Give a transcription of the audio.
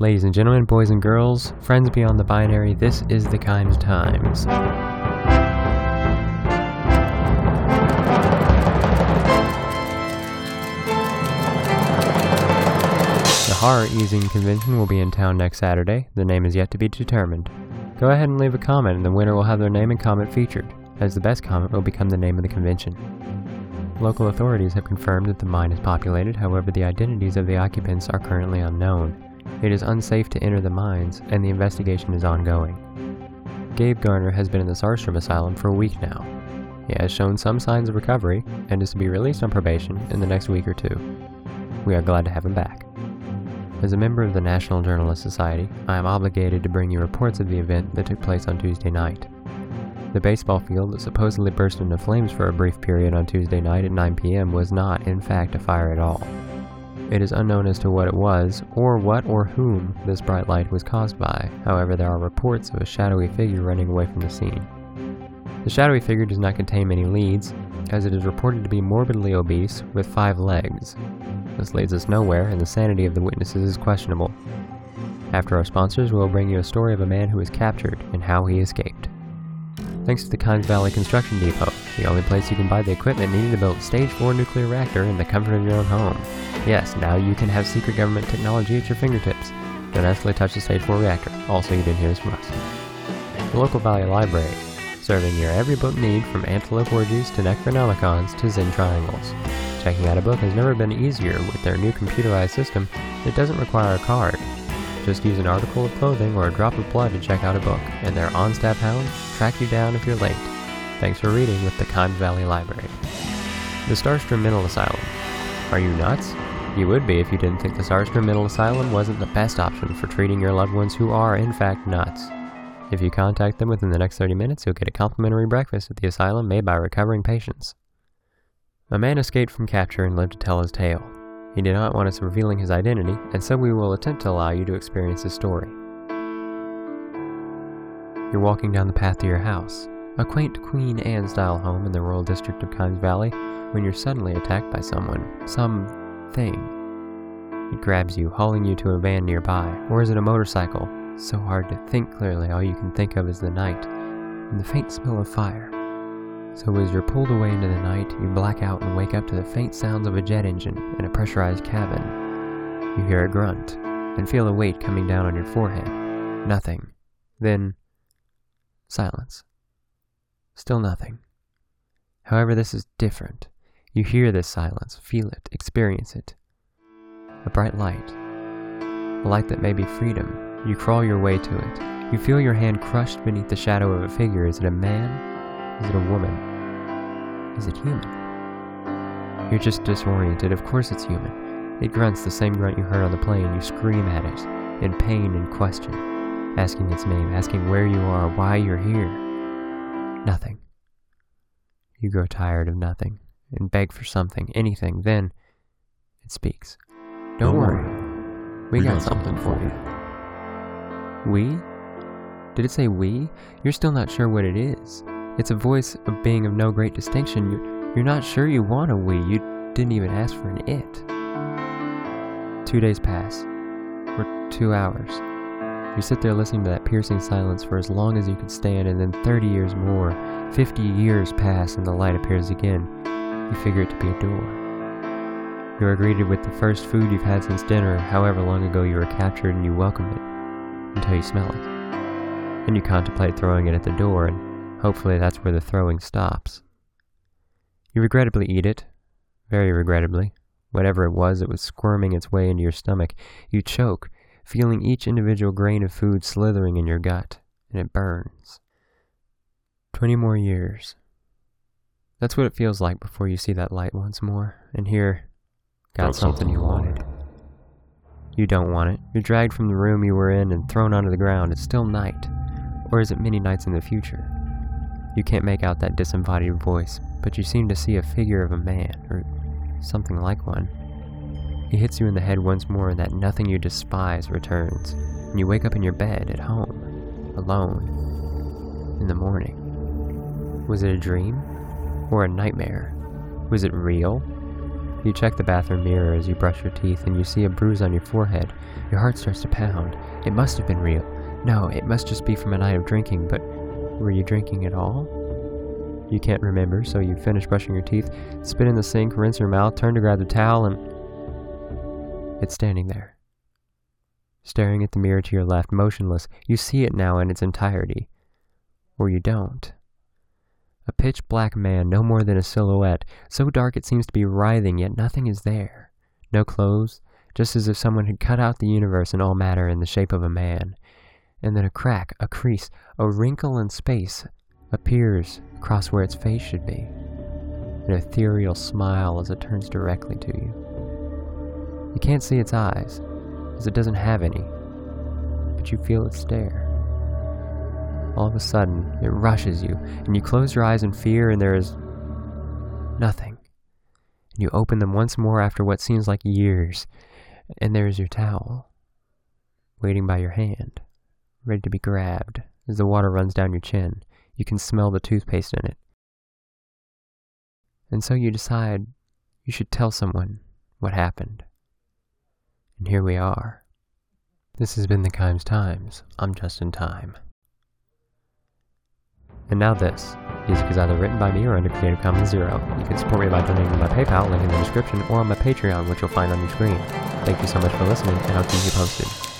Ladies and gentlemen, boys and girls, friends beyond the binary, this is the Kimes Times. The horror ezine convention will be in town next Saturday. The name is yet to be determined. Go ahead and leave a comment, and the winner will have their name and comment featured, as the best comment will become the name of the convention. Local authorities have confirmed that the mine is populated, however, the identities of the occupants are currently unknown. It is unsafe to enter the mines, and the investigation is ongoing. Gabe Garner has been in the Starstrom Asylum for a week now. He has shown some signs of recovery and is to be released on probation in the next week or two. We are glad to have him back. As a member of the National Journalist Society, I am obligated to bring you reports of the event that took place on Tuesday night. The baseball field that supposedly burst into flames for a brief period on Tuesday night at 9 p.m. was not, in fact, a fire at all. It is unknown as to what it was, or what or whom this bright light was caused by. However, there are reports of a shadowy figure running away from the scene. The shadowy figure does not contain many leads, as it is reported to be morbidly obese with five legs. This leads us nowhere, and the sanity of the witnesses is questionable. After our sponsors, we will bring you a story of a man who was captured and how he escaped. Thanks to the Kynes Valley Construction Depot, the only place you can buy the equipment needed to build Stage 4 nuclear reactor in the comfort of your own home. Yes, now you can have secret government technology at your fingertips. Don't actually touch the Stage 4 reactor. Also, you didn't hear this from us. The local Valley Library, serving your every book need from Antelope Orgies to Necronomicons to Zen Triangles. Checking out a book has never been easier with their new computerized system that doesn't require a card. Just use an article of clothing or a drop of blood to check out a book, and their on-staff hounds track you down if you're late. Thanks for reading with the Kynes Valley Library. The Starstrom Mental Asylum. Are you nuts? You would be if you didn't think the Starstrom Mental Asylum wasn't the best option for treating your loved ones who are, in fact, nuts. If you contact them within the next 30 minutes, you'll get a complimentary breakfast at the asylum made by recovering patients. A man escaped from capture and lived to tell his tale. He did not want us revealing his identity, and so we will attempt to allow you to experience his story. You're walking down the path to your house, a quaint Queen Anne style home in the rural district of Kynes Valley, when you're suddenly attacked by someone, some thing. It grabs you, hauling you to a van nearby, or is it a motorcycle? So hard to think clearly, all you can think of is the night, and the faint smell of fire. So as you're pulled away into the night, you black out and wake up to the faint sounds of a jet engine in a pressurized cabin. You hear a grunt, and feel a weight coming down on your forehead. Nothing. Then, silence. Still nothing. However, this is different. You hear this silence, feel it, experience it. A bright light. A light that may be freedom. You crawl your way to it. You feel your hand crushed beneath the shadow of a figure. Is it a man? Is it a woman? Is it human? You're just disoriented. Of course it's human. It grunts the same grunt you heard on the plane. You scream at it, in pain and question, asking its name, asking where you are, why you're here. Nothing. You grow tired of nothing and beg for something, anything. Then it speaks. Don't, worry. We, got, something for you. We? Did it say we? You're still not sure what it is. It's a voice of being of no great distinction. You're, you're not sure you want a we. You didn't even ask for an it. Two days pass. Or two hours. You sit there listening to that piercing silence for as long as you could stand, and then 30 years more, 50 years pass, and the light appears again. You figure it to be a door. You are greeted with the first food you've had since dinner, however long ago you were captured, and you welcome it until you smell it. And you contemplate throwing it at the door, and Hopefully that's where the throwing stops. You regrettably eat it, very regrettably. Whatever it was that was squirming its way into your stomach, you choke, feeling each individual grain of food slithering in your gut, and it burns. Twenty more years. That's what it feels like before you see that light once more, and here, got, got something, something you wanted. You don't want it. You're dragged from the room you were in and thrown onto the ground. It's still night. Or is it many nights in the future? You can't make out that disembodied voice, but you seem to see a figure of a man, or something like one. He hits you in the head once more, and that nothing you despise returns, and you wake up in your bed at home, alone, in the morning. Was it a dream? Or a nightmare? Was it real? You check the bathroom mirror as you brush your teeth and you see a bruise on your forehead. Your heart starts to pound. It must have been real. No, it must just be from a night of drinking, but were you drinking at all? You can't remember, so you finish brushing your teeth, spit in the sink, rinse your mouth, turn to grab the towel, and it's standing there. Staring at the mirror to your left, motionless, you see it now in its entirety. Or you don't. A pitch black man, no more than a silhouette, so dark it seems to be writhing, yet nothing is there. No clothes, just as if someone had cut out the universe and all matter in the shape of a man. And then a crack, a crease, a wrinkle in space appears across where its face should be. An ethereal smile as it turns directly to you. You can't see its eyes, as it doesn't have any, but you feel its stare. All of a sudden, it rushes you, and you close your eyes in fear, and there is nothing. And you open them once more after what seems like years, and there is your towel, waiting by your hand, ready to be grabbed as the water runs down your chin. You can smell the toothpaste in it. And so you decide you should tell someone what happened. And here we are. This has been the Kimes Times. I'm Justin Time. And now this. Music is either written by me or under Creative Commons Zero. You can support me by donating my PayPal, link in the description, or on my Patreon, which you'll find on your screen. Thank you so much for listening, and I'll keep you posted.